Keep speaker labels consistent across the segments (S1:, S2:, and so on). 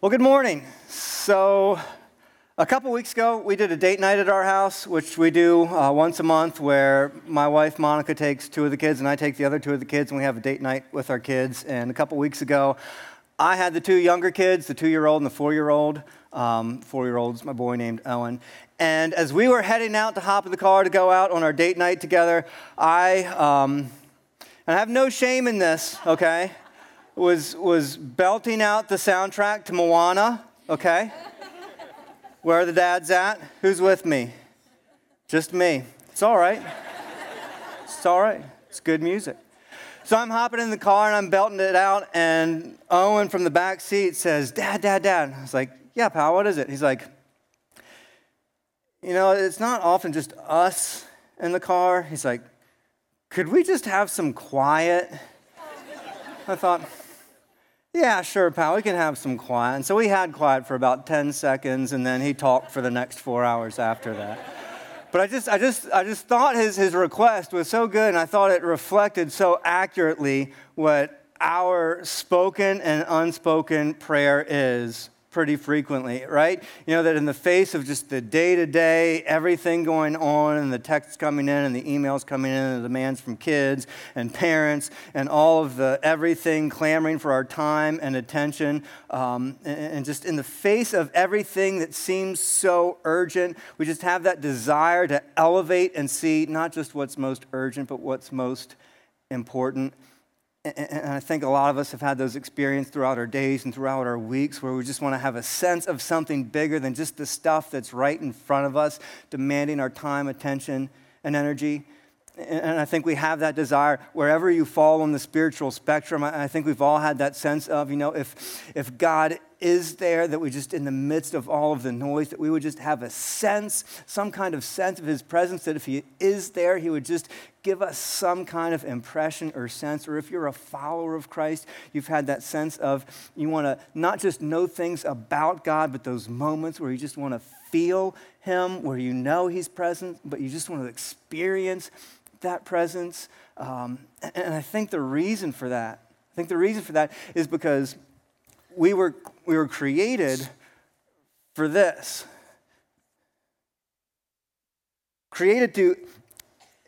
S1: Well, good morning. So, a couple weeks ago, we did a date night at our house, which we do uh, once a month, where my wife Monica takes two of the kids and I take the other two of the kids, and we have a date night with our kids. And a couple weeks ago, I had the two younger kids, the two year old and the four year old. Um, four year old's my boy named Owen. And as we were heading out to hop in the car to go out on our date night together, I, um, and I have no shame in this, okay? Was, was belting out the soundtrack to Moana, okay? Where are the dads at? Who's with me? Just me. It's all right. It's all right. It's good music. So I'm hopping in the car and I'm belting it out, and Owen from the back seat says, Dad, Dad, Dad. I was like, Yeah, pal, what is it? He's like, You know, it's not often just us in the car. He's like, Could we just have some quiet? I thought, yeah, sure, pal, we can have some quiet. And so we had quiet for about 10 seconds, and then he talked for the next four hours after that. But I just, I just, I just thought his, his request was so good, and I thought it reflected so accurately what our spoken and unspoken prayer is pretty frequently, right? You know, that in the face of just the day to day, everything going on, and the texts coming in, and the emails coming in, and the demands from kids and parents, and all of the everything clamoring for our time and attention, um, and, and just in the face of everything that seems so urgent, we just have that desire to elevate and see not just what's most urgent, but what's most important and I think a lot of us have had those experiences throughout our days and throughout our weeks where we just want to have a sense of something bigger than just the stuff that's right in front of us, demanding our time, attention, and energy. And I think we have that desire wherever you fall on the spiritual spectrum. I think we've all had that sense of, you know, if, if God is there, that we just, in the midst of all of the noise, that we would just have a sense, some kind of sense of His presence, that if He is there, He would just give us some kind of impression or sense. Or if you're a follower of Christ, you've had that sense of you want to not just know things about God, but those moments where you just want to feel Him, where you know He's present, but you just want to experience that presence. Um, and I think the reason for that, I think the reason for that is because we were, we were created for this. Created to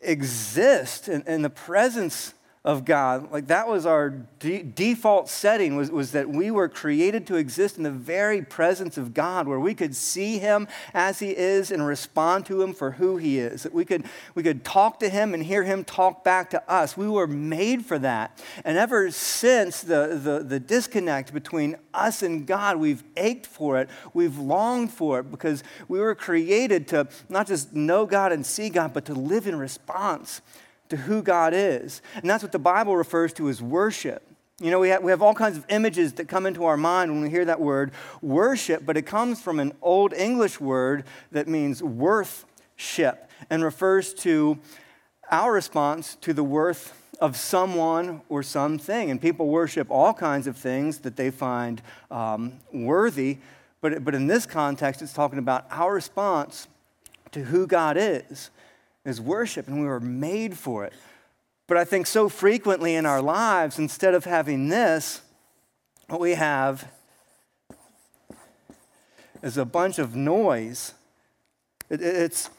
S1: exist in, in the presence of God. Like that was our de- default setting was, was that we were created to exist in the very presence of God where we could see him as he is and respond to him for who he is. That we could, we could talk to him and hear him talk back to us. We were made for that. And ever since the, the, the disconnect between us and God, we've ached for it. We've longed for it because we were created to not just know God and see God, but to live in response to who God is. And that's what the Bible refers to as worship. You know, we have, we have all kinds of images that come into our mind when we hear that word worship, but it comes from an old English word that means worthship and refers to our response to the worth of someone or something. And people worship all kinds of things that they find um, worthy, but, but in this context, it's talking about our response to who God is is worship, and we were made for it. But I think so frequently in our lives, instead of having this, what we have is a bunch of noise. it's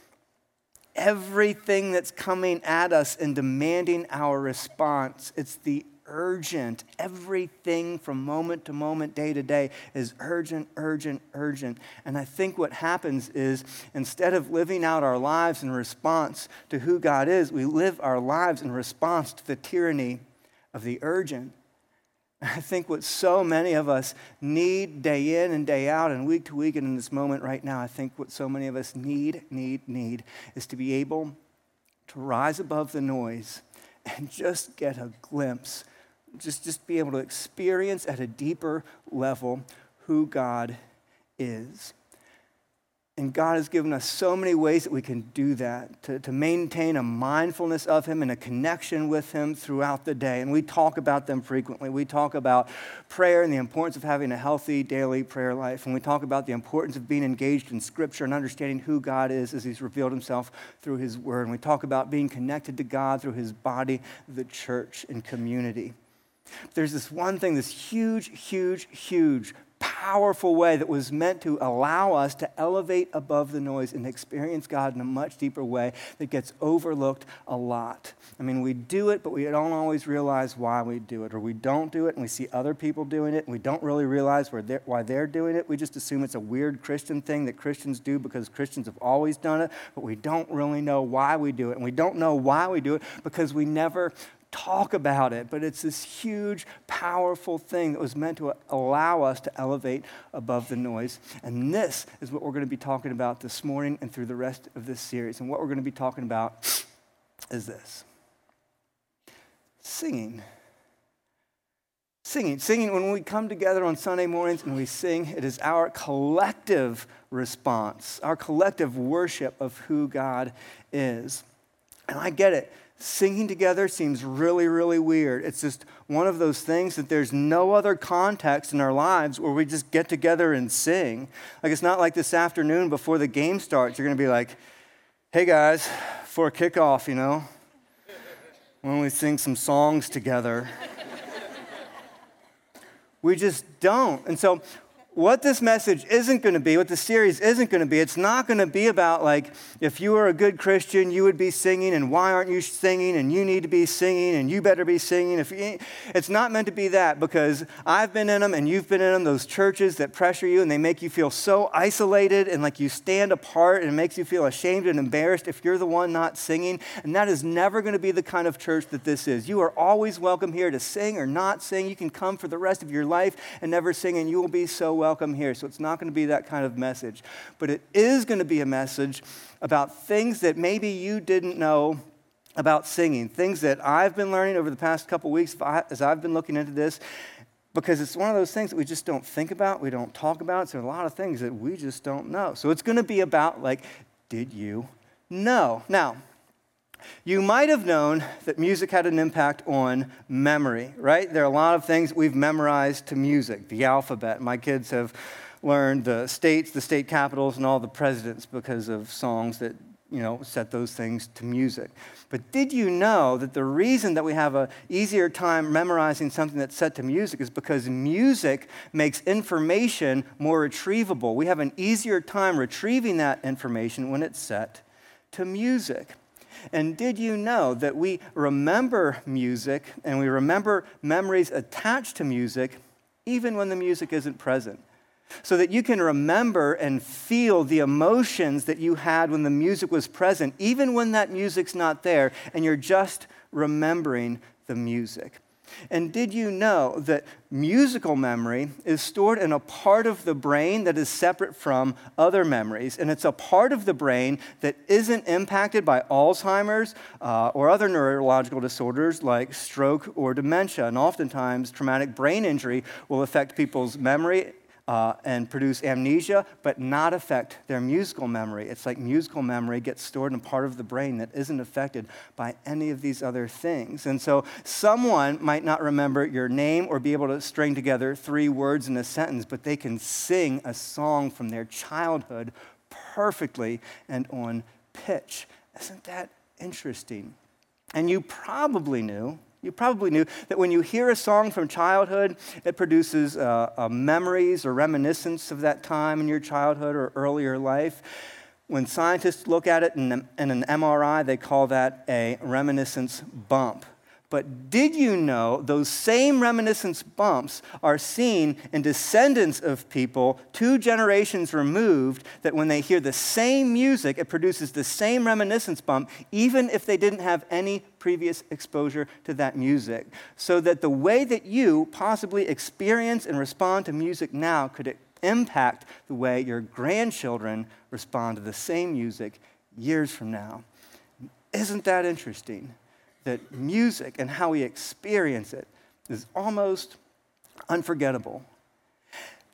S1: everything that's coming at us and demanding our response. It's the urgent. Everything from moment to moment, day to day is urgent, urgent, urgent. And I think what happens is instead of living out our lives in response to who God is, we live our lives in response to the tyranny of the urgent. I think what so many of us need day in and day out and week to week and in this moment right now, I think what so many of us need, need, need is to be able to rise above the noise and just get a glimpse just, just be able to experience at a deeper level who God is. And God has given us so many ways that we can do that, to, to maintain a mindfulness of Him and a connection with Him throughout the day. And we talk about them frequently. We talk about prayer and the importance of having a healthy daily prayer life. And we talk about the importance of being engaged in Scripture and understanding who God is as He's revealed Himself through His Word. And we talk about being connected to God through His body, the church, and community. There's this one thing, this huge, huge, huge, powerful way that was meant to allow us to elevate above the noise and experience God in a much deeper way that gets overlooked a lot. I mean, we do it, but we don't always realize why we do it, or we don't do it and we see other people doing it and we don't really realize they're, why they're doing it. We just assume it's a weird Christian thing that Christians do because Christians have always done it, but we don't really know why we do it. And we don't know why we do it because we never talk about it, but it's this huge, powerful thing that was meant to allow us to elevate above the noise. And this is what we're going to be talking about this morning and through the rest of this series. And what we're going to be talking about is this singing. Singing. Singing, when we come together on Sunday mornings and we sing, it is our collective response, our collective worship of who God is. And I get it singing together seems really, really weird. It's just one of those things that there's no other context in our lives where we just get together and sing. Like, it's not like this afternoon before the game starts, you're going to be like, hey guys, for kickoff, you know, when we sing some songs together. we just don't. And so, what this message isn't going to be, what the series isn't going to be, it's not going to be about like, if you were a good Christian, you would be singing, and why aren't you singing, and you need to be singing, and you better be singing. If you, it's not meant to be that because I've been in them and you've been in them, those churches that pressure you and they make you feel so isolated and like you stand apart and it makes you feel ashamed and embarrassed if you're the one not singing. And that is never going to be the kind of church that this is. You are always welcome here to sing or not sing. You can come for the rest of your life and never sing, and you will be so welcome here. So it's not going to be that kind of message. But it is going to be a message about things that maybe you didn't know about singing, things that I've been learning over the past couple weeks as I've been looking into this. Because it's one of those things that we just don't think about, we don't talk about. So, a lot of things that we just don't know. So, it's going to be about, like, did you know? Now, you might have known that music had an impact on memory, right? There are a lot of things we've memorized to music, the alphabet. My kids have learned the states, the state capitals, and all the presidents because of songs that, you know, set those things to music. But did you know that the reason that we have an easier time memorizing something that's set to music is because music makes information more retrievable? We have an easier time retrieving that information when it's set to music. And did you know that we remember music and we remember memories attached to music even when the music isn't present? So that you can remember and feel the emotions that you had when the music was present, even when that music's not there, and you're just remembering the music. And did you know that musical memory is stored in a part of the brain that is separate from other memories? And it's a part of the brain that isn't impacted by Alzheimer's uh, or other neurological disorders like stroke or dementia. And oftentimes, traumatic brain injury will affect people's memory uh, and produce amnesia, but not affect their musical memory. It's like musical memory gets stored in a part of the brain that isn't affected by any of these other things. And so someone might not remember your name or be able to string together three words in a sentence, but they can sing a song from their childhood perfectly and on pitch. Isn't that interesting? And you probably knew you probably knew that when you hear a song from childhood, it produces uh, uh, memories or reminiscence of that time in your childhood or earlier life. When scientists look at it in, in an MRI, they call that a reminiscence bump. But did you know those same reminiscence bumps are seen in descendants of people two generations removed, that when they hear the same music, it produces the same reminiscence bump, even if they didn't have any previous exposure to that music? So that the way that you possibly experience and respond to music now could impact the way your grandchildren respond to the same music years from now. Isn't that interesting? That music and how we experience it is almost unforgettable.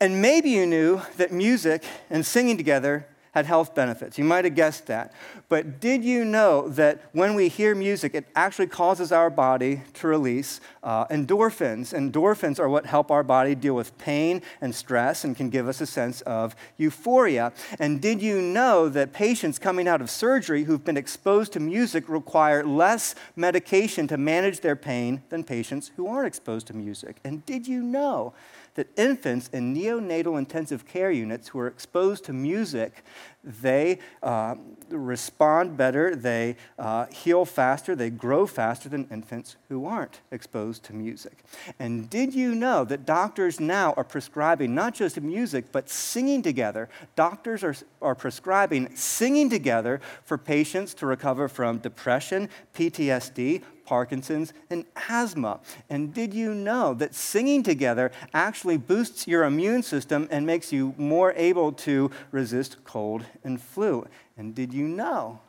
S1: And maybe you knew that music and singing together had health benefits. You might have guessed that. But did you know that when we hear music, it actually causes our body to release uh, endorphins? Endorphins are what help our body deal with pain and stress and can give us a sense of euphoria. And did you know that patients coming out of surgery who've been exposed to music require less medication to manage their pain than patients who aren't exposed to music? And did you know that infants in neonatal intensive care units who are exposed to music, they uh, respond better, they uh, heal faster, they grow faster than infants who aren't exposed to music. And did you know that doctors now are prescribing not just music, but singing together? Doctors are, are prescribing singing together for patients to recover from depression, PTSD, Parkinson's, and asthma. And did you know that singing together actually boosts your immune system and makes you more able to resist cold and flu? And did you know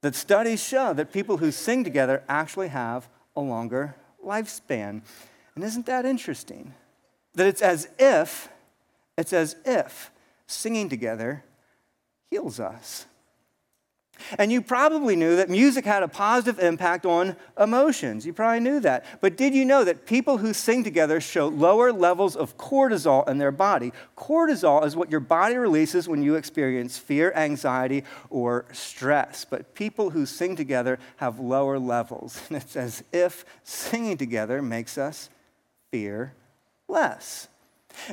S1: that studies show that people who sing together actually have a longer lifespan? And isn't that interesting? That it's as if, it's as if singing together heals us. And you probably knew that music had a positive impact on emotions. You probably knew that. But did you know that people who sing together show lower levels of cortisol in their body? Cortisol is what your body releases when you experience fear, anxiety, or stress. But people who sing together have lower levels. And it's as if singing together makes us fear less.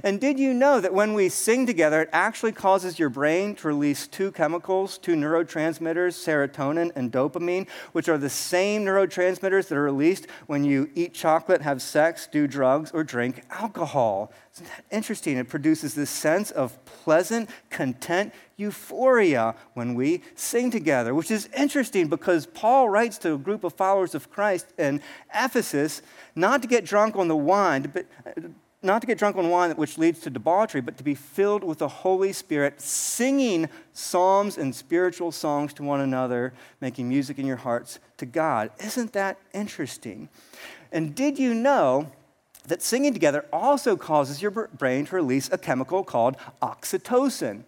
S1: And did you know that when we sing together, it actually causes your brain to release two chemicals, two neurotransmitters, serotonin and dopamine, which are the same neurotransmitters that are released when you eat chocolate, have sex, do drugs, or drink alcohol? Isn't that interesting? It produces this sense of pleasant, content, euphoria when we sing together, which is interesting because Paul writes to a group of followers of Christ in Ephesus not to get drunk on the wine, but not to get drunk on wine, which leads to debauchery, but to be filled with the Holy Spirit, singing psalms and spiritual songs to one another, making music in your hearts to God. Isn't that interesting? And did you know that singing together also causes your brain to release a chemical called oxytocin?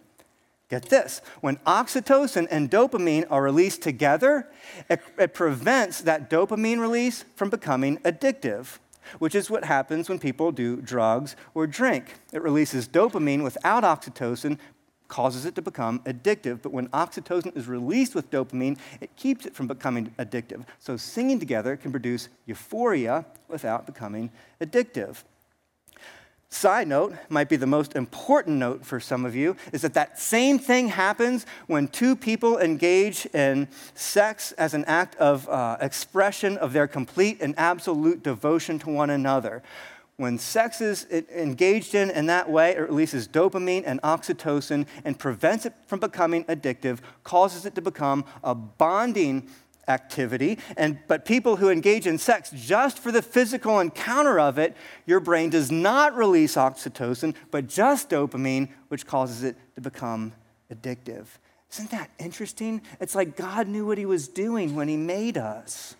S1: Get this when oxytocin and dopamine are released together, it, it prevents that dopamine release from becoming addictive which is what happens when people do drugs or drink. It releases dopamine without oxytocin, causes it to become addictive. But when oxytocin is released with dopamine, it keeps it from becoming addictive. So singing together can produce euphoria without becoming addictive. Side note, might be the most important note for some of you, is that that same thing happens when two people engage in sex as an act of uh, expression of their complete and absolute devotion to one another. When sex is engaged in in that way, it releases dopamine and oxytocin and prevents it from becoming addictive, causes it to become a bonding activity. And, but people who engage in sex just for the physical encounter of it, your brain does not release oxytocin, but just dopamine, which causes it to become addictive. Isn't that interesting? It's like God knew what he was doing when he made us.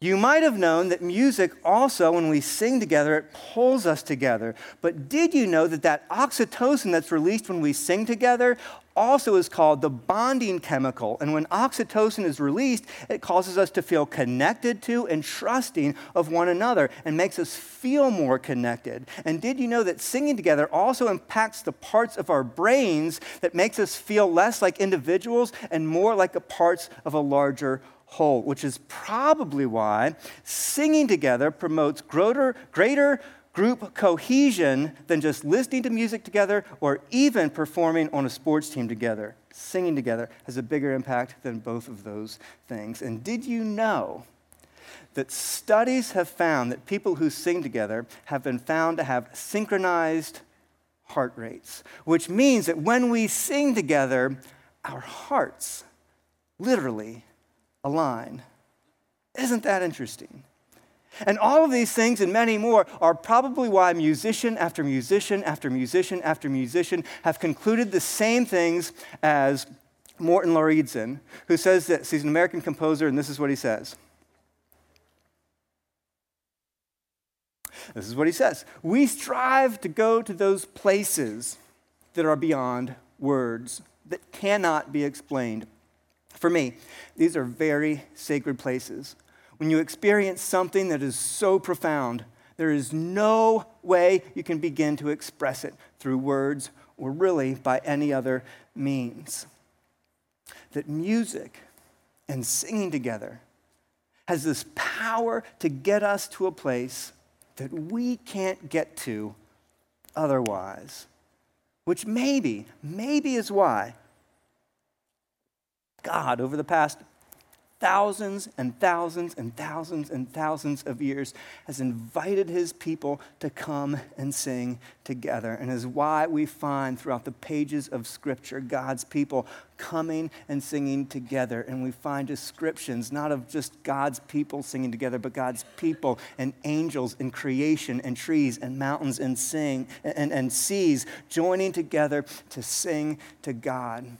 S1: You might have known that music also, when we sing together, it pulls us together. But did you know that that oxytocin that's released when we sing together also is called the bonding chemical. And when oxytocin is released, it causes us to feel connected to and trusting of one another and makes us feel more connected. And did you know that singing together also impacts the parts of our brains that makes us feel less like individuals and more like the parts of a larger whole, which is probably why singing together promotes greater, greater group cohesion than just listening to music together or even performing on a sports team together. Singing together has a bigger impact than both of those things. And did you know that studies have found that people who sing together have been found to have synchronized heart rates, which means that when we sing together, our hearts literally align. Isn't that interesting? And all of these things and many more are probably why musician after musician after musician after musician have concluded the same things as Morton Lauridsen, who says this. He's an American composer, and this is what he says. This is what he says We strive to go to those places that are beyond words, that cannot be explained. For me, these are very sacred places when you experience something that is so profound, there is no way you can begin to express it through words or really by any other means. That music and singing together has this power to get us to a place that we can't get to otherwise. Which maybe, maybe is why God, over the past thousands and thousands and thousands and thousands of years, has invited his people to come and sing together. And is why we find throughout the pages of Scripture God's people coming and singing together. And we find descriptions not of just God's people singing together, but God's people and angels and creation and trees and mountains and sing and, and seas joining together to sing to God.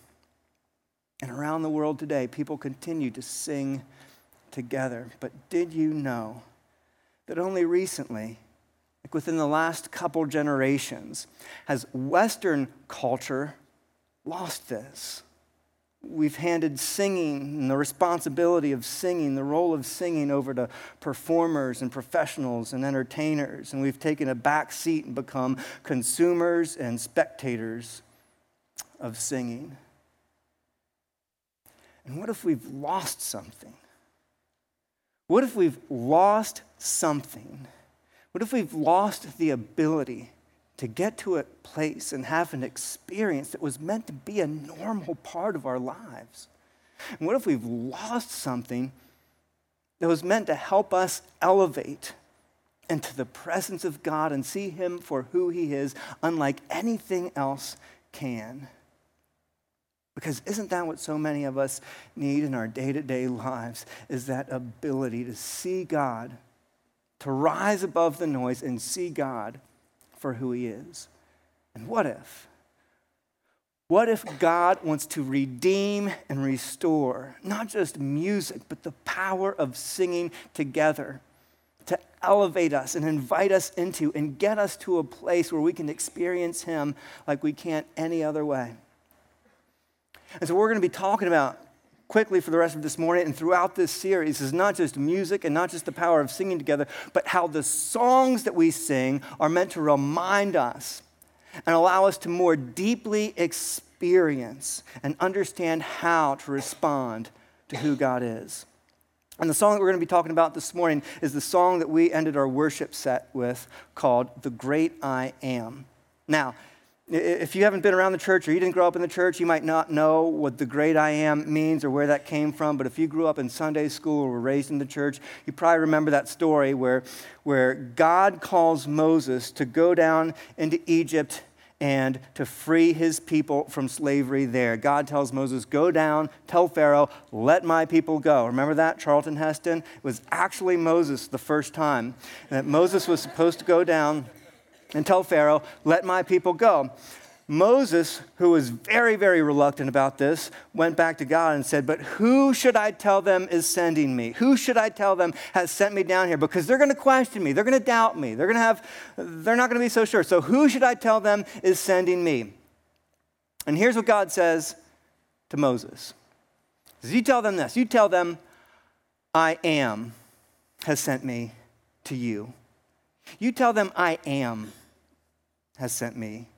S1: And around the world today, people continue to sing together. But did you know that only recently, like within the last couple generations, has Western culture lost this? We've handed singing and the responsibility of singing, the role of singing, over to performers and professionals and entertainers. And we've taken a back seat and become consumers and spectators of singing. And what if we've lost something? What if we've lost something? What if we've lost the ability to get to a place and have an experience that was meant to be a normal part of our lives? And what if we've lost something that was meant to help us elevate into the presence of God and see Him for who He is, unlike anything else can? Because isn't that what so many of us need in our day to day lives? Is that ability to see God, to rise above the noise and see God for who He is. And what if? What if God wants to redeem and restore not just music, but the power of singing together? To elevate us and invite us into and get us to a place where we can experience Him like we can't any other way. And so we're going to be talking about quickly for the rest of this morning and throughout this series is not just music and not just the power of singing together, but how the songs that we sing are meant to remind us and allow us to more deeply experience and understand how to respond to who God is. And the song that we're going to be talking about this morning is the song that we ended our worship set with called The Great I Am. Now, if you haven't been around the church or you didn't grow up in the church, you might not know what the great I am means or where that came from. But if you grew up in Sunday school or were raised in the church, you probably remember that story where, where God calls Moses to go down into Egypt and to free his people from slavery there. God tells Moses, Go down, tell Pharaoh, let my people go. Remember that, Charlton Heston? It was actually Moses the first time that Moses was supposed to go down and tell Pharaoh, let my people go. Moses, who was very, very reluctant about this, went back to God and said, But who should I tell them is sending me? Who should I tell them has sent me down here? Because they're going to question me. They're going to doubt me. They're going to have, they're not going to be so sure. So who should I tell them is sending me? And here's what God says to Moses. Says, you tell them this. You tell them, I am has sent me to you. You tell them, I am has sent me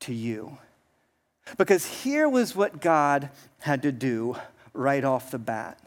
S1: to you. Because here was what God had to do right off the bat.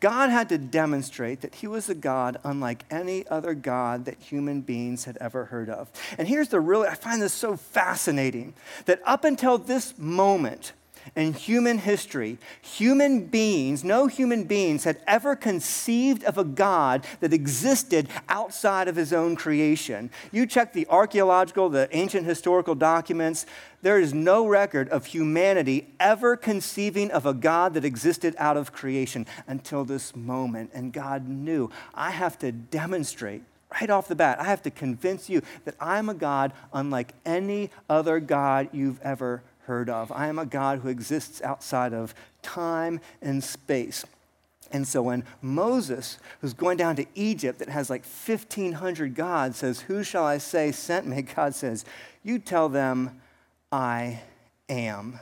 S1: God had to demonstrate that he was a God unlike any other God that human beings had ever heard of. And here's the really, I find this so fascinating that up until this moment, in human history, human beings, no human beings had ever conceived of a God that existed outside of his own creation. You check the archaeological, the ancient historical documents, there is no record of humanity ever conceiving of a God that existed out of creation until this moment. And God knew, I have to demonstrate right off the bat, I have to convince you that I'm a God unlike any other God you've ever heard of. I am a God who exists outside of time and space. And so when Moses, who's going down to Egypt that has like 1,500 gods, says, Who shall I say sent me? God says, You tell them, I am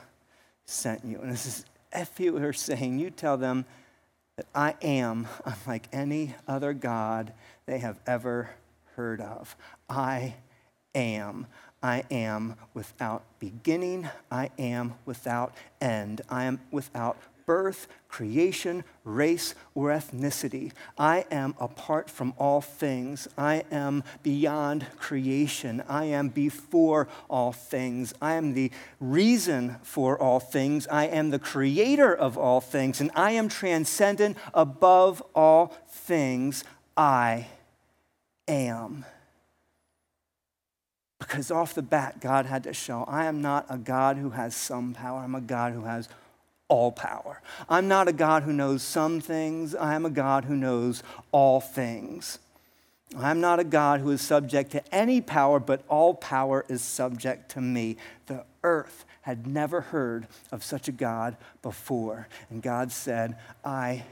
S1: sent you. And this is if you were saying, You tell them that I am unlike any other God they have ever heard of. I am. I am without beginning. I am without end. I am without birth, creation, race, or ethnicity. I am apart from all things. I am beyond creation. I am before all things. I am the reason for all things. I am the creator of all things, and I am transcendent above all things. I am. Because off the bat, God had to show I am not a God who has some power, I'm a God who has all power. I'm not a God who knows some things, I am a God who knows all things. I'm not a God who is subject to any power, but all power is subject to me. The earth had never heard of such a God before. And God said, I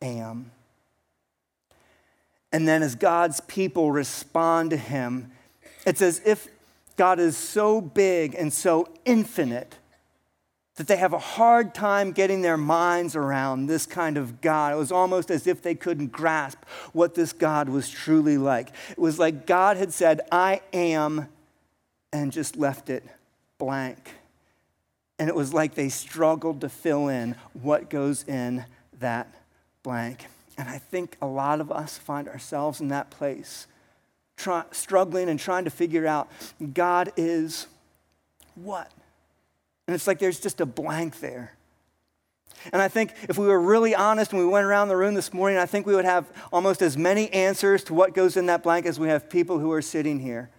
S1: am. And then as God's people respond to him, it's as if God is so big and so infinite that they have a hard time getting their minds around this kind of God. It was almost as if they couldn't grasp what this God was truly like. It was like God had said, I am, and just left it blank. And it was like they struggled to fill in what goes in that blank. And I think a lot of us find ourselves in that place try, struggling and trying to figure out God is what? And it's like there's just a blank there. And I think if we were really honest and we went around the room this morning, I think we would have almost as many answers to what goes in that blank as we have people who are sitting here.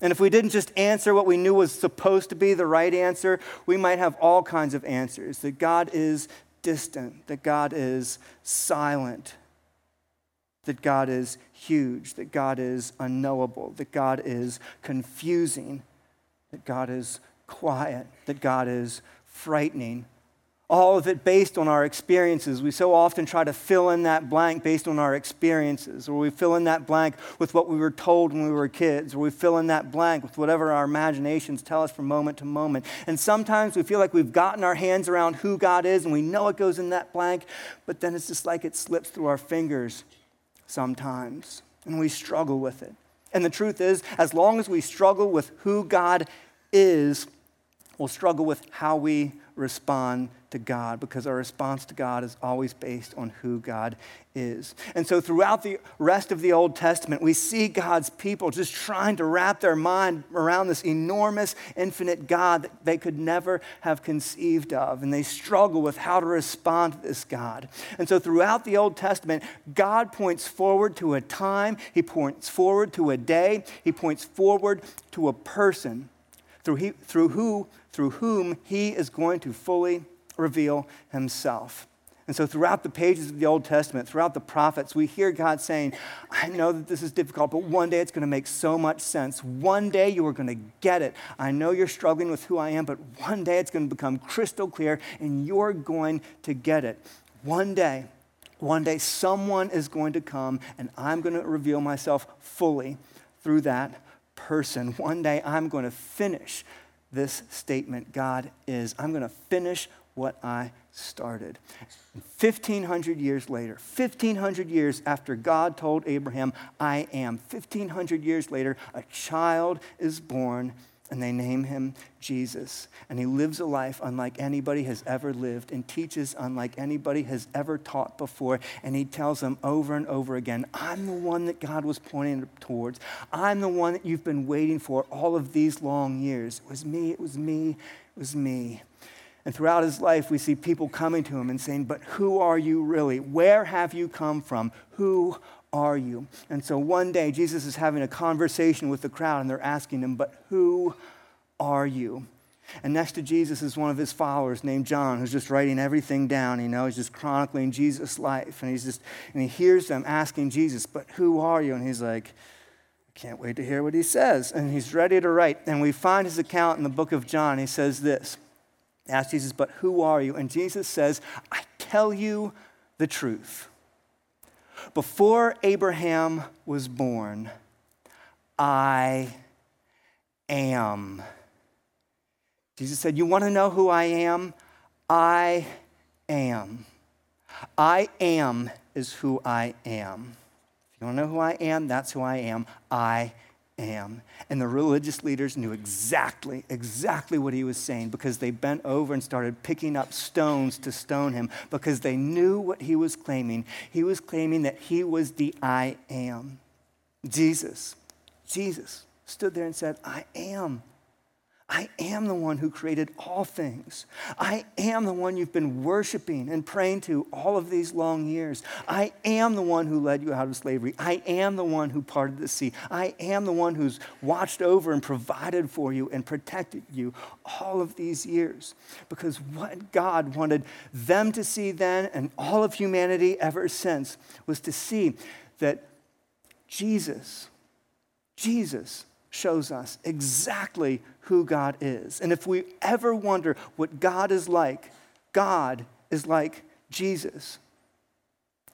S1: And if we didn't just answer what we knew was supposed to be the right answer, we might have all kinds of answers that God is distant, that God is silent, that God is huge, that God is unknowable, that God is confusing, that God is quiet, that God is frightening. All of it based on our experiences. We so often try to fill in that blank based on our experiences, or we fill in that blank with what we were told when we were kids, or we fill in that blank with whatever our imaginations tell us from moment to moment. And sometimes we feel like we've gotten our hands around who God is and we know it goes in that blank, but then it's just like it slips through our fingers sometimes, and we struggle with it. And the truth is, as long as we struggle with who God is, we'll struggle with how we respond to God because our response to God is always based on who God is. And so, throughout the rest of the Old Testament, we see God's people just trying to wrap their mind around this enormous, infinite God that they could never have conceived of. And they struggle with how to respond to this God. And so, throughout the Old Testament, God points forward to a time, He points forward to a day, He points forward to a person through, he, through, who, through whom he is going to fully reveal himself. And so, throughout the pages of the Old Testament, throughout the prophets, we hear God saying, I know that this is difficult, but one day it's going to make so much sense. One day you are going to get it. I know you're struggling with who I am, but one day it's going to become crystal clear and you're going to get it. One day, one day someone is going to come and I'm going to reveal myself fully through that person. One day I'm going to finish this statement God is. I'm going to finish what I started. 1,500 years later, 1,500 years after God told Abraham, I am, 1,500 years later, a child is born and they name him Jesus. And he lives a life unlike anybody has ever lived and teaches unlike anybody has ever taught before. And he tells them over and over again, I'm the one that God was pointing towards. I'm the one that you've been waiting for all of these long years. It was me, it was me, it was me. And throughout his life, we see people coming to him and saying, But who are you really? Where have you come from? Who are you? And so one day, Jesus is having a conversation with the crowd, and they're asking him, But who are you? And next to Jesus is one of his followers named John, who's just writing everything down. You know, he's just chronicling Jesus' life. And he's just, and he hears them asking Jesus, But who are you? And he's like, I can't wait to hear what he says. And he's ready to write. And we find his account in the book of John. He says this Ask Jesus, But who are you? And Jesus says, I tell you the truth. Before Abraham was born, I am. Jesus said, You want to know who I am? I am. I am is who I am. If you want to know who I am, that's who I am. I am. And the religious leaders knew exactly, exactly what he was saying because they bent over and started picking up stones to stone him because they knew what he was claiming. He was claiming that he was the I am. Jesus, Jesus stood there and said, I am I am the one who created all things. I am the one you've been worshiping and praying to all of these long years. I am the one who led you out of slavery. I am the one who parted the sea. I am the one who's watched over and provided for you and protected you all of these years. Because what God wanted them to see then and all of humanity ever since was to see that Jesus, Jesus, shows us exactly who God is. And if we ever wonder what God is like, God is like Jesus.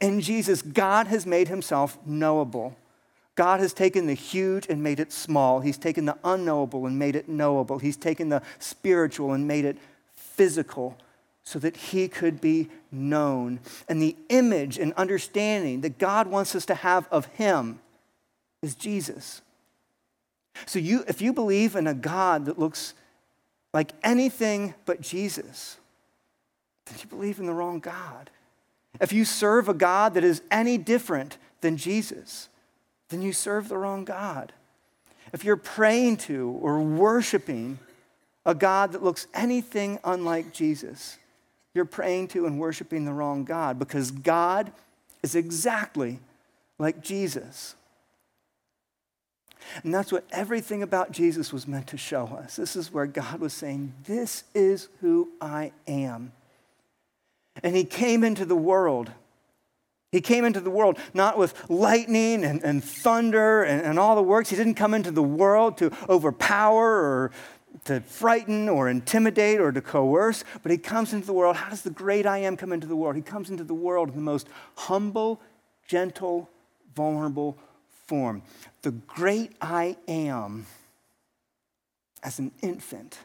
S1: In Jesus, God has made himself knowable. God has taken the huge and made it small. He's taken the unknowable and made it knowable. He's taken the spiritual and made it physical so that he could be known. And the image and understanding that God wants us to have of him is Jesus. So you, if you believe in a God that looks like anything but Jesus, then you believe in the wrong God. If you serve a God that is any different than Jesus, then you serve the wrong God. If you're praying to or worshiping a God that looks anything unlike Jesus, you're praying to and worshiping the wrong God because God is exactly like Jesus. And that's what everything about Jesus was meant to show us. This is where God was saying, This is who I am. And he came into the world. He came into the world not with lightning and, and thunder and, and all the works. He didn't come into the world to overpower or to frighten or intimidate or to coerce, but he comes into the world. How does the great I am come into the world? He comes into the world in the most humble, gentle, vulnerable form. The great I am as an infant.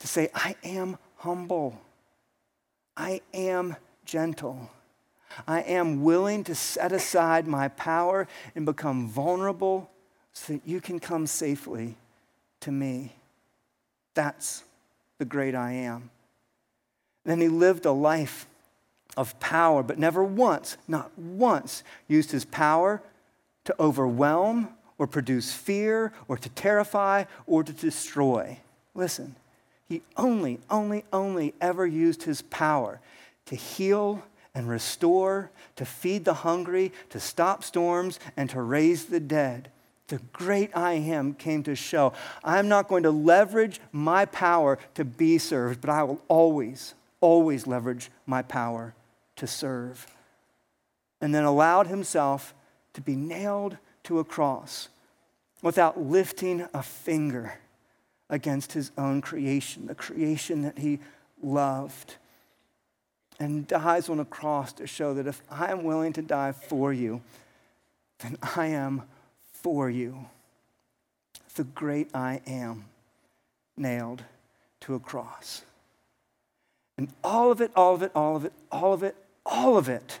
S1: To say, I am humble. I am gentle. I am willing to set aside my power and become vulnerable so that you can come safely to me. That's the great I am. Then he lived a life of power, but never once, not once, used his power to overwhelm or produce fear or to terrify or to destroy. Listen, he only, only, only ever used his power to heal and restore, to feed the hungry, to stop storms, and to raise the dead. The great I am came to show I'm not going to leverage my power to be served, but I will always, always leverage my power to serve. And then allowed himself to be nailed to a cross without lifting a finger against his own creation, the creation that he loved, and dies on a cross to show that if I am willing to die for you, then I am for you. The great I am nailed to a cross. And all of it, all of it, all of it, all of it, all of it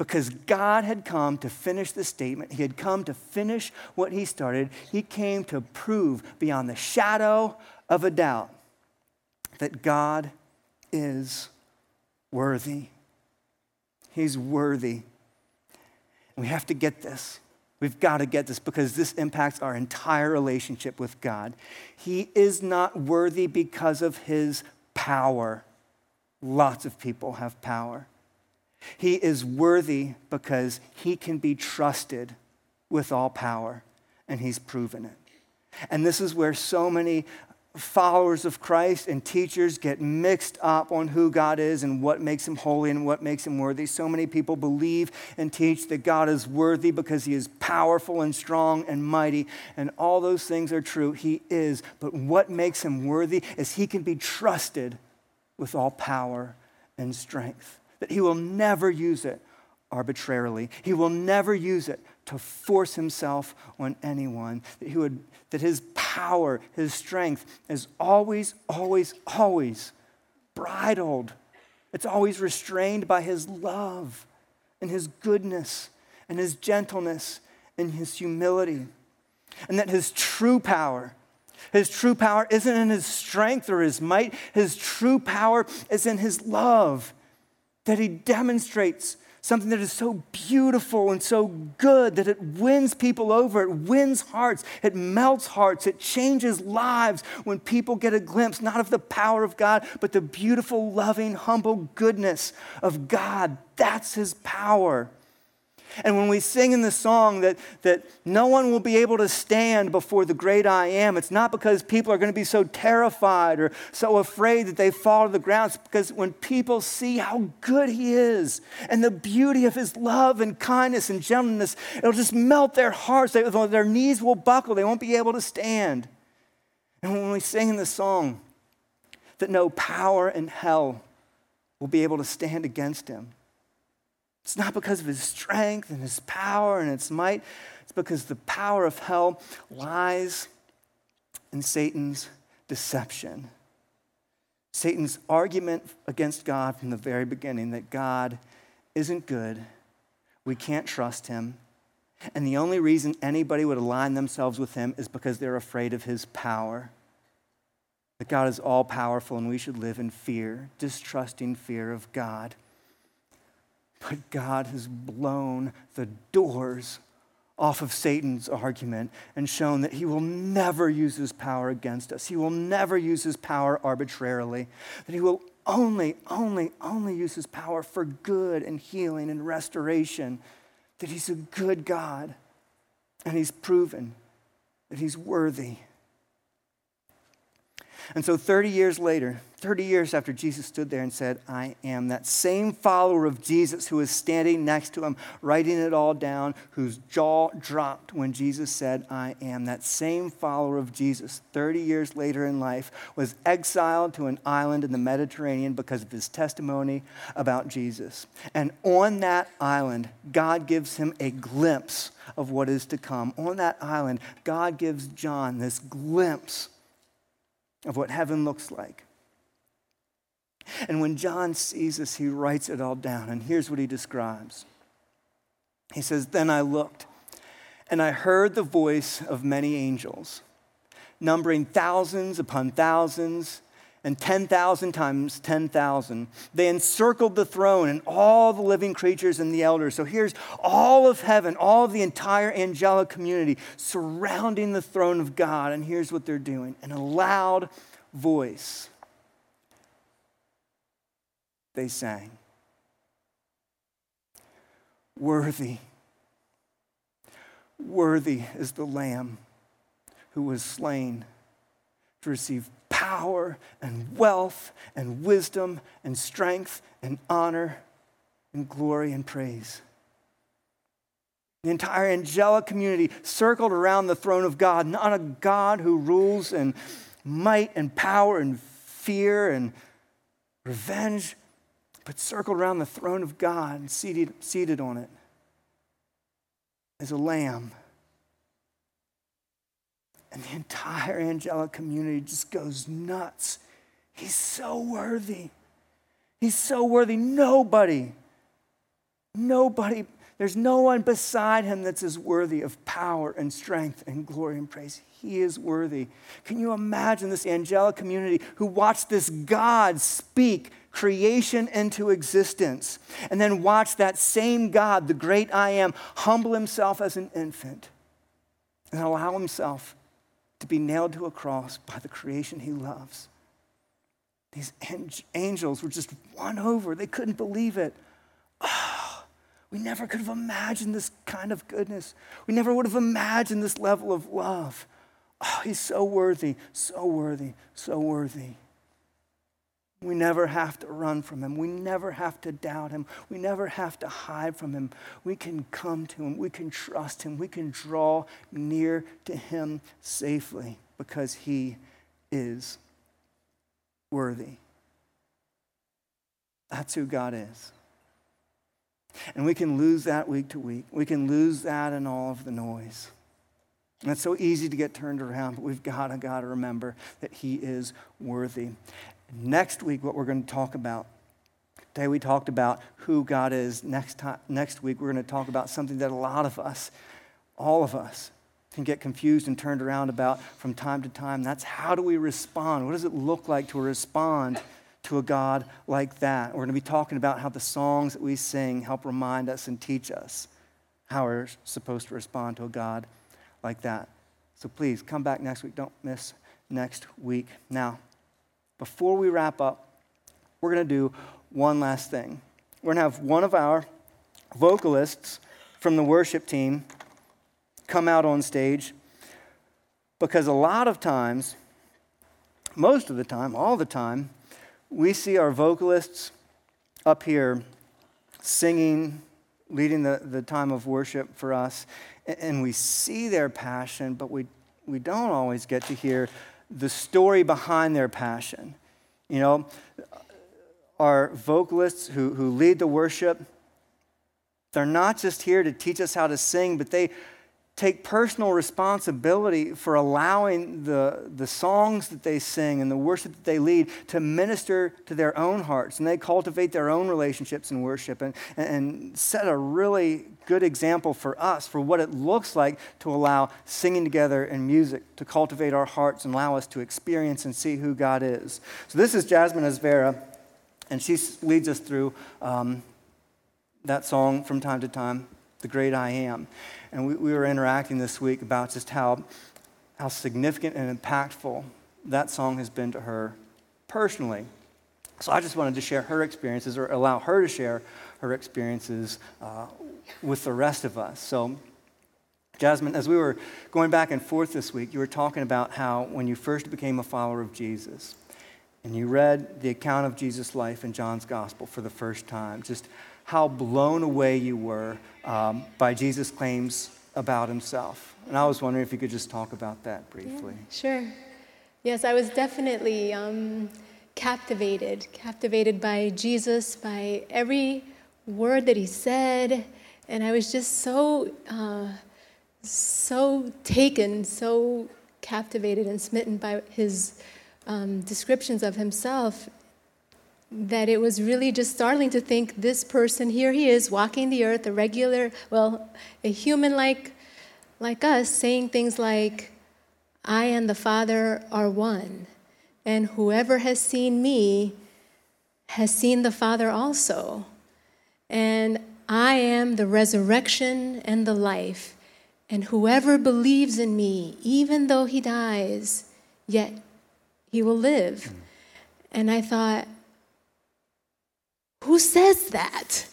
S1: because God had come to finish the statement. He had come to finish what he started. He came to prove beyond the shadow of a doubt that God is worthy. He's worthy. We have to get this. We've got to get this because this impacts our entire relationship with God. He is not worthy because of his power. Lots of people have power. He is worthy because he can be trusted with all power, and he's proven it. And this is where so many followers of Christ and teachers get mixed up on who God is and what makes him holy and what makes him worthy. So many people believe and teach that God is worthy because he is powerful and strong and mighty, and all those things are true. He is. But what makes him worthy is he can be trusted with all power and strength that he will never use it arbitrarily. He will never use it to force himself on anyone. That, he would, that his power, his strength is always, always, always bridled. It's always restrained by his love and his goodness and his gentleness and his humility, and that his true power, his true power isn't in his strength or his might, his true power is in his love that he demonstrates something that is so beautiful and so good that it wins people over, it wins hearts, it melts hearts, it changes lives when people get a glimpse not of the power of God, but the beautiful, loving, humble goodness of God. That's his power. And when we sing in the song that, that no one will be able to stand before the great I am, it's not because people are going to be so terrified or so afraid that they fall to the ground. It's because when people see how good He is and the beauty of His love and kindness and gentleness, it'll just melt their hearts. They, their knees will buckle, they won't be able to stand. And when we sing in the song that no power in hell will be able to stand against Him, it's not because of his strength and his power and its might. It's because the power of hell lies in Satan's deception. Satan's argument against God from the very beginning that God isn't good, we can't trust him, and the only reason anybody would align themselves with him is because they're afraid of his power. That God is all powerful and we should live in fear, distrusting fear of God. But God has blown the doors off of Satan's argument and shown that he will never use his power against us. He will never use his power arbitrarily, that he will only, only, only use his power for good and healing and restoration, that he's a good God. And he's proven that he's worthy and so 30 years later, 30 years after Jesus stood there and said, I am, that same follower of Jesus who was standing next to him, writing it all down, whose jaw dropped when Jesus said, I am, that same follower of Jesus, 30 years later in life, was exiled to an island in the Mediterranean because of his testimony about Jesus. And on that island, God gives him a glimpse of what is to come. On that island, God gives John this glimpse of what heaven looks like. And when John sees this, he writes it all down. And here's what he describes He says, Then I looked, and I heard the voice of many angels, numbering thousands upon thousands and 10,000 times 10,000. They encircled the throne and all the living creatures and the elders. So here's all of heaven, all of the entire angelic community surrounding the throne of God. And here's what they're doing in a loud voice, they sang, Worthy, worthy is the Lamb who was slain to receive power and wealth and wisdom and strength and honor and glory and praise. The entire angelic community circled around the throne of God, not a God who rules in might and power and fear and revenge, but circled around the throne of God and seated, seated on it as a lamb and the entire angelic community just goes nuts. He's so worthy. He's so worthy. Nobody, nobody, there's no one beside him that's as worthy of power and strength and glory and praise. He is worthy. Can you imagine this angelic community who watched this God speak creation into existence and then watch that same God, the great I am, humble himself as an infant and allow himself to be nailed to a cross by the creation he loves. These angels were just won over. They couldn't believe it. Oh, we never could have imagined this kind of goodness. We never would have imagined this level of love. Oh, he's so worthy, so worthy, so worthy. We never have to run from him. We never have to doubt him. We never have to hide from him. We can come to him. We can trust him. We can draw near to him safely because he is worthy. That's who God is. And we can lose that week to week. We can lose that in all of the noise. And it's so easy to get turned around, but we've got to, got to remember that He is worthy. Next week, what we're going to talk about. Today we talked about who God is. Next, time, next week, we're going to talk about something that a lot of us all of us can get confused and turned around about from time to time. That's how do we respond? What does it look like to respond to a God like that? We're going to be talking about how the songs that we sing help remind us and teach us how we're supposed to respond to a God like that. So please come back next week. Don't miss next week. Now, before we wrap up, we're going to do one last thing. We're going to have one of our vocalists from the worship team come out on stage because a lot of times, most of the time, all the time, we see our vocalists up here singing, leading the, the time of worship for us, and we see their passion, but we, we don't always get to hear the story behind their passion. You know, our vocalists who, who lead the worship, they're not just here to teach us how to sing, but they take personal responsibility for allowing the, the songs that they sing and the worship that they lead to minister to their own hearts. And they cultivate their own relationships in worship and, and set a really good example for us for what it looks like to allow singing together and music to cultivate our hearts and allow us to experience and see who God is. So, this is Jasmine Asvera, and she leads us through um, that song from time to time, The Great I Am. And we, we were interacting this week about just how, how significant and impactful that song has been to her personally. So I just wanted to share her experiences or allow her to share her experiences uh, with the rest of us. So, Jasmine, as we were going back and forth this week, you were talking about how when you first became a follower of Jesus and you read the account of Jesus' life in John's gospel for the first time, just how blown away you were um, by Jesus' claims about himself. And I was wondering if you could just talk about that briefly.
S2: Yeah, sure. Yes, I was definitely um, captivated, captivated by Jesus, by every word that he said. And I was just so, uh, so taken, so captivated and smitten by his um, descriptions of himself that it was really just startling to think this person here he is walking the earth a regular well a human like like us saying things like i and the father are one and whoever has seen me has seen the father also. And i am the resurrection and the life and whoever believes in me even though he dies yet he will live. And i thought who says that?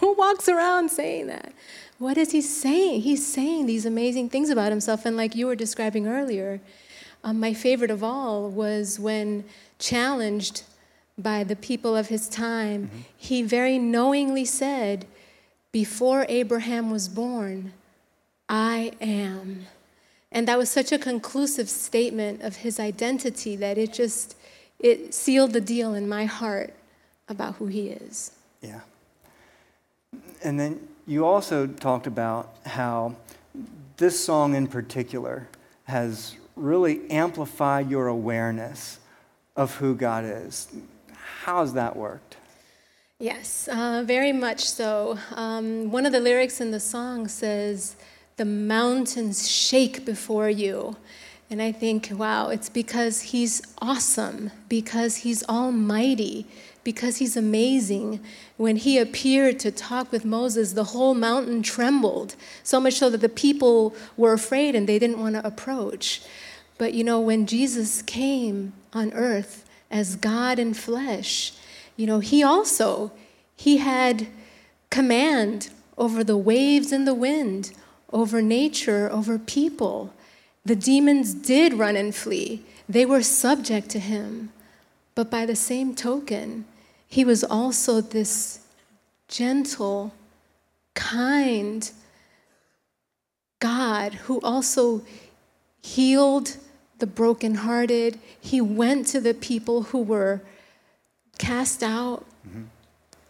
S2: Who walks around saying that? What is he saying? He's saying these amazing things about himself. And like you were describing earlier, um, my favorite of all was when challenged by the people of his time, mm-hmm. he very knowingly said, Before Abraham was born, I am. And that was such a conclusive statement of his identity that it just it sealed the deal in my heart about who he is.
S1: Yeah. And then you also talked about how this song in particular has really amplified your awareness of who God is. How has that worked?
S2: Yes, uh, very much so. Um, one of the lyrics in the song says, The mountains shake before you. And I think, wow, it's because he's awesome, because he's almighty, because he's amazing. When he appeared to talk with Moses, the whole mountain trembled, so much so that the people were afraid and they didn't want to approach. But you know, when Jesus came on earth as God in flesh, you know, he also he had command over the waves and the wind, over nature, over people. The demons did run and flee. They were subject to him. But by the same token, he was also this gentle, kind God who also healed the brokenhearted. He went to the people who were cast out mm-hmm.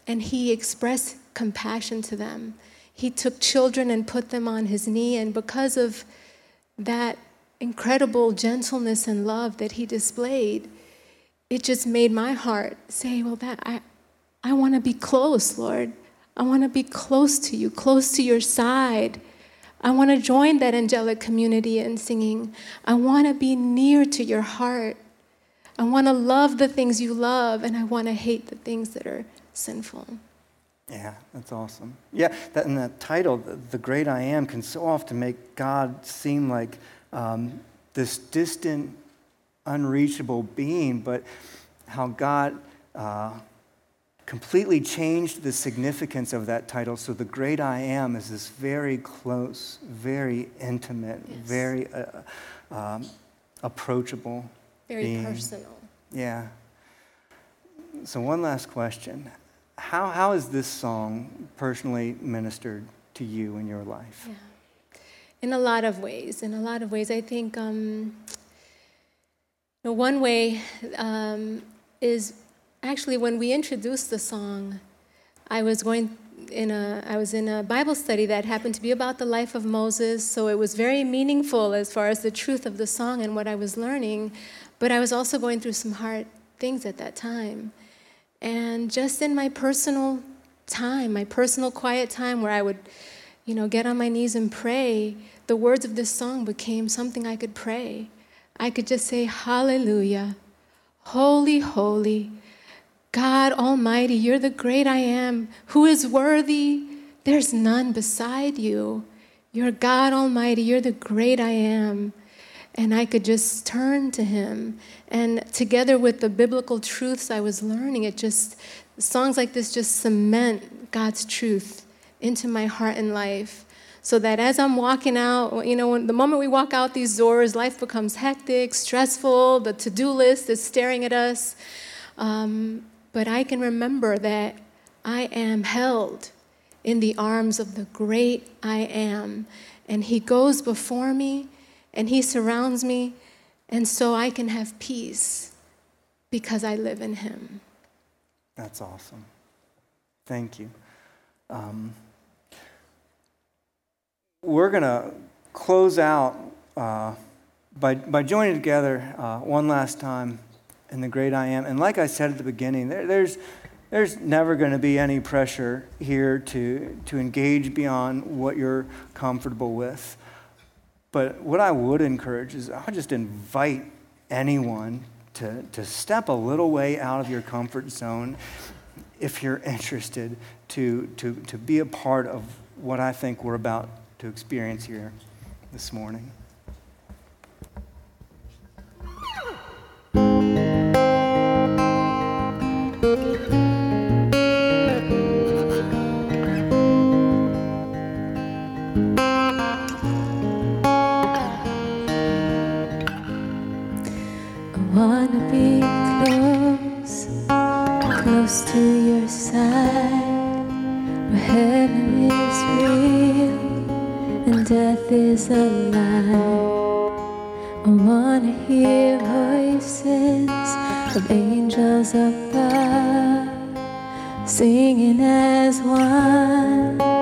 S2: and he expressed compassion to them. He took children and put them on his knee, and because of that incredible gentleness and love that he displayed, it just made my heart say, Well, that I, I want to be close, Lord. I want to be close to you, close to your side. I want to join that angelic community in singing. I want to be near to your heart. I want to love the things you love, and I want to hate the things that are sinful.
S1: Yeah, that's awesome. Yeah, that, and that title, the, Great I Am, can so often make God seem like um, this distant, unreachable being, but how God uh, completely changed the significance of that title. So the Great I Am is this very close, very intimate,
S2: Yes.
S1: very uh, um, approachable.
S2: Very
S1: being.
S2: personal.
S1: Yeah. So, one last question. How, how has this song personally ministered to you in your life?
S2: Yeah. In a lot of ways. In a lot of ways. I think um, know, one way um, is actually when we introduced the song, I was going in a I was in a Bible study that happened to be about the life of Moses, so it was very meaningful as far as the truth of the song and what I was learning, but I was also going through some hard things at that time. And just in my personal time, my personal quiet time where I would, you know, get on my knees and pray, the words of this song became something I could pray. I could just say, Hallelujah, holy, holy, God Almighty, you're the great I am, who is worthy. There's none beside you. You're God Almighty, you're the great I am. And I could just turn to Him. And together with the biblical truths I was learning, it just, songs like this just cement God's truth into my heart and life. So that as I'm walking out, you know, when, the moment we walk out these doors, life becomes hectic, stressful, the to do list is staring at us. Um, but I can remember that I am held in the arms of the great I am. And He goes before me and He surrounds me. And so I can have peace because I live in Him.
S1: That's awesome. Thank you. Um, we're going to close out uh, by, by joining together uh, one last time in the great I am. And like I said at the beginning, there, there's, there's never going to be any pressure here to, to engage beyond what you're comfortable with. But what I would encourage is I would just invite anyone to, to step a little way out of your comfort zone if you're interested to, to, to be a part of what I think we're about to experience here this morning.
S2: Is a lie. I wanna hear voices of angels above, singing as one.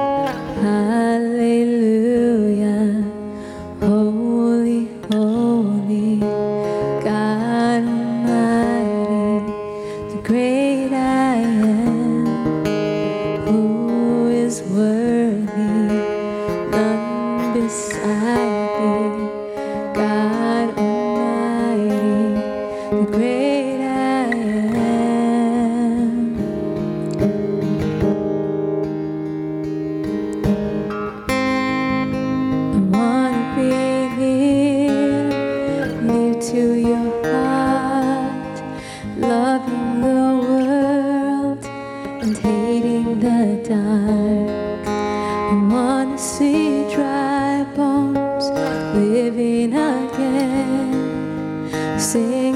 S2: Hating the dark. I wanna see dry bones living again, singing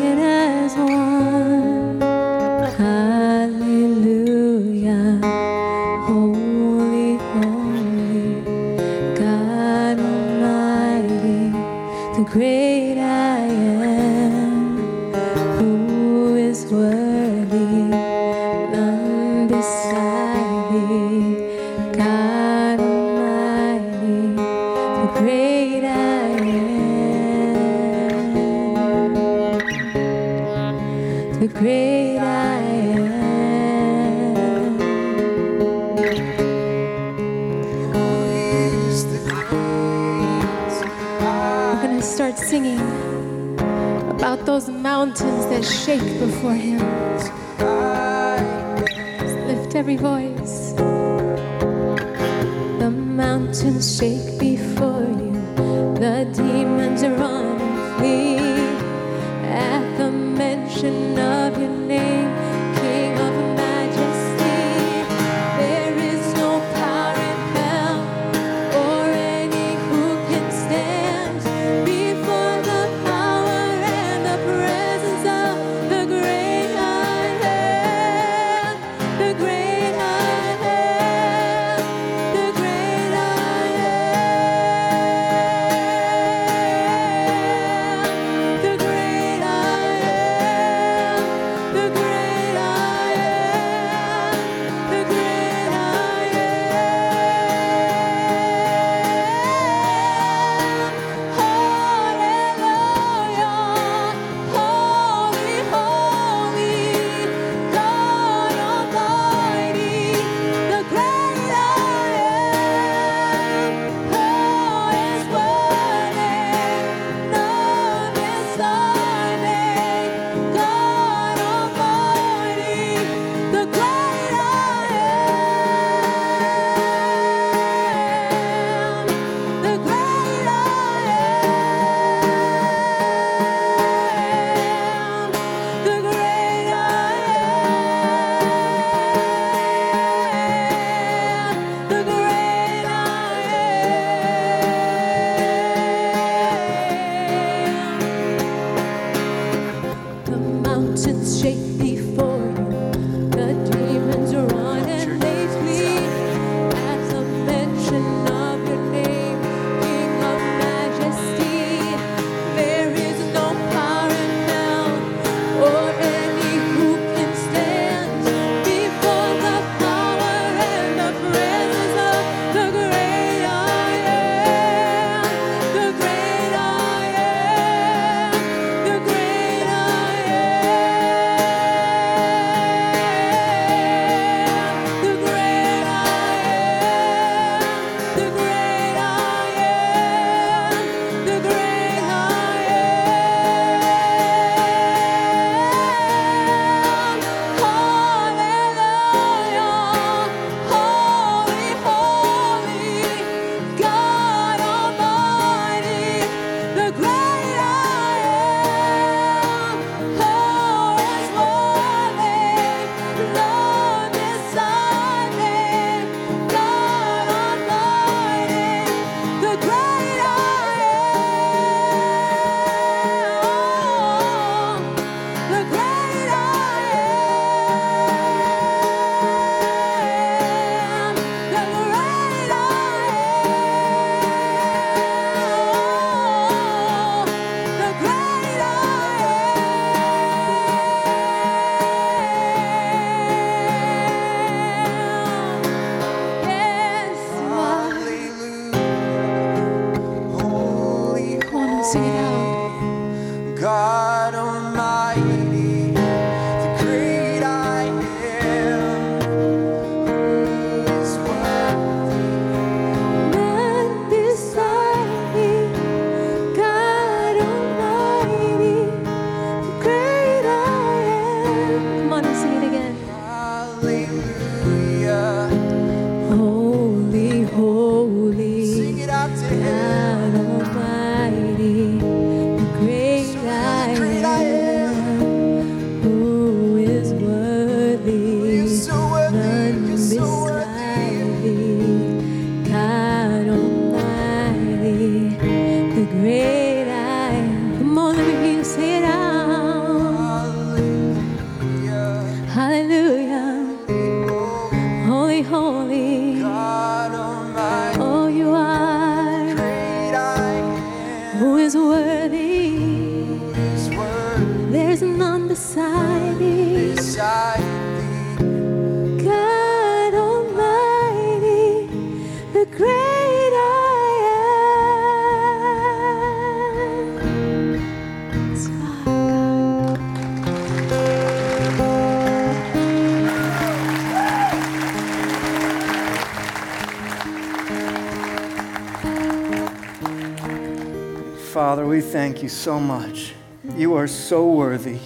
S1: you so much. You are so worthy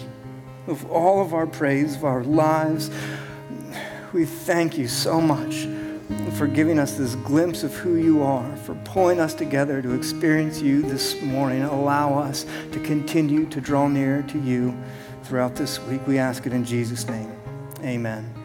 S1: of all of our praise, of our lives. We thank you so much for giving us this glimpse of who you are, for pulling us together to experience you this morning. Allow us to continue to draw near to you throughout this week. We ask it in Jesus' name. Amen.